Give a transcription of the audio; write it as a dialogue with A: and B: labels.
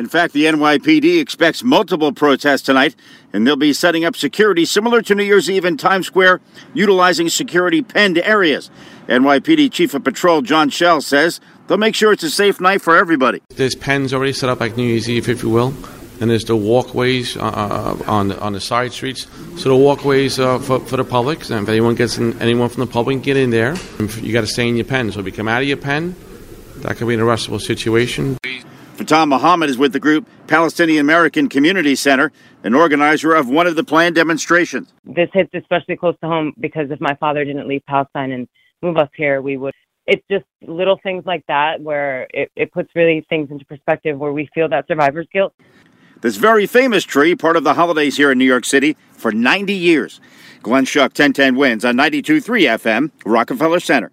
A: In fact, the NYPD expects multiple protests tonight, and they'll be setting up security similar to New Year's Eve in Times Square, utilizing security penned areas. NYPD Chief of Patrol John Chell says they'll make sure it's a safe night for everybody.
B: There's pens already set up like New Year's Eve, if you will, and there's the walkways uh, uh, on the, on the side streets. So the walkways uh, for, for the public, and if anyone gets in, anyone from the public can get in there, you got to stay in your pen. So if you come out of your pen, that could be an arrestable situation.
A: Fattah Mohammed is with the group Palestinian American Community Center, an organizer of one of the planned demonstrations.
C: This hits especially close to home because if my father didn't leave Palestine and move us here, we would. It's just little things like that where it, it puts really things into perspective where we feel that survivor's guilt.
A: This very famous tree, part of the holidays here in New York City for 90 years. Glenn Schuck, 1010 WINS on 92.3 FM, Rockefeller Center.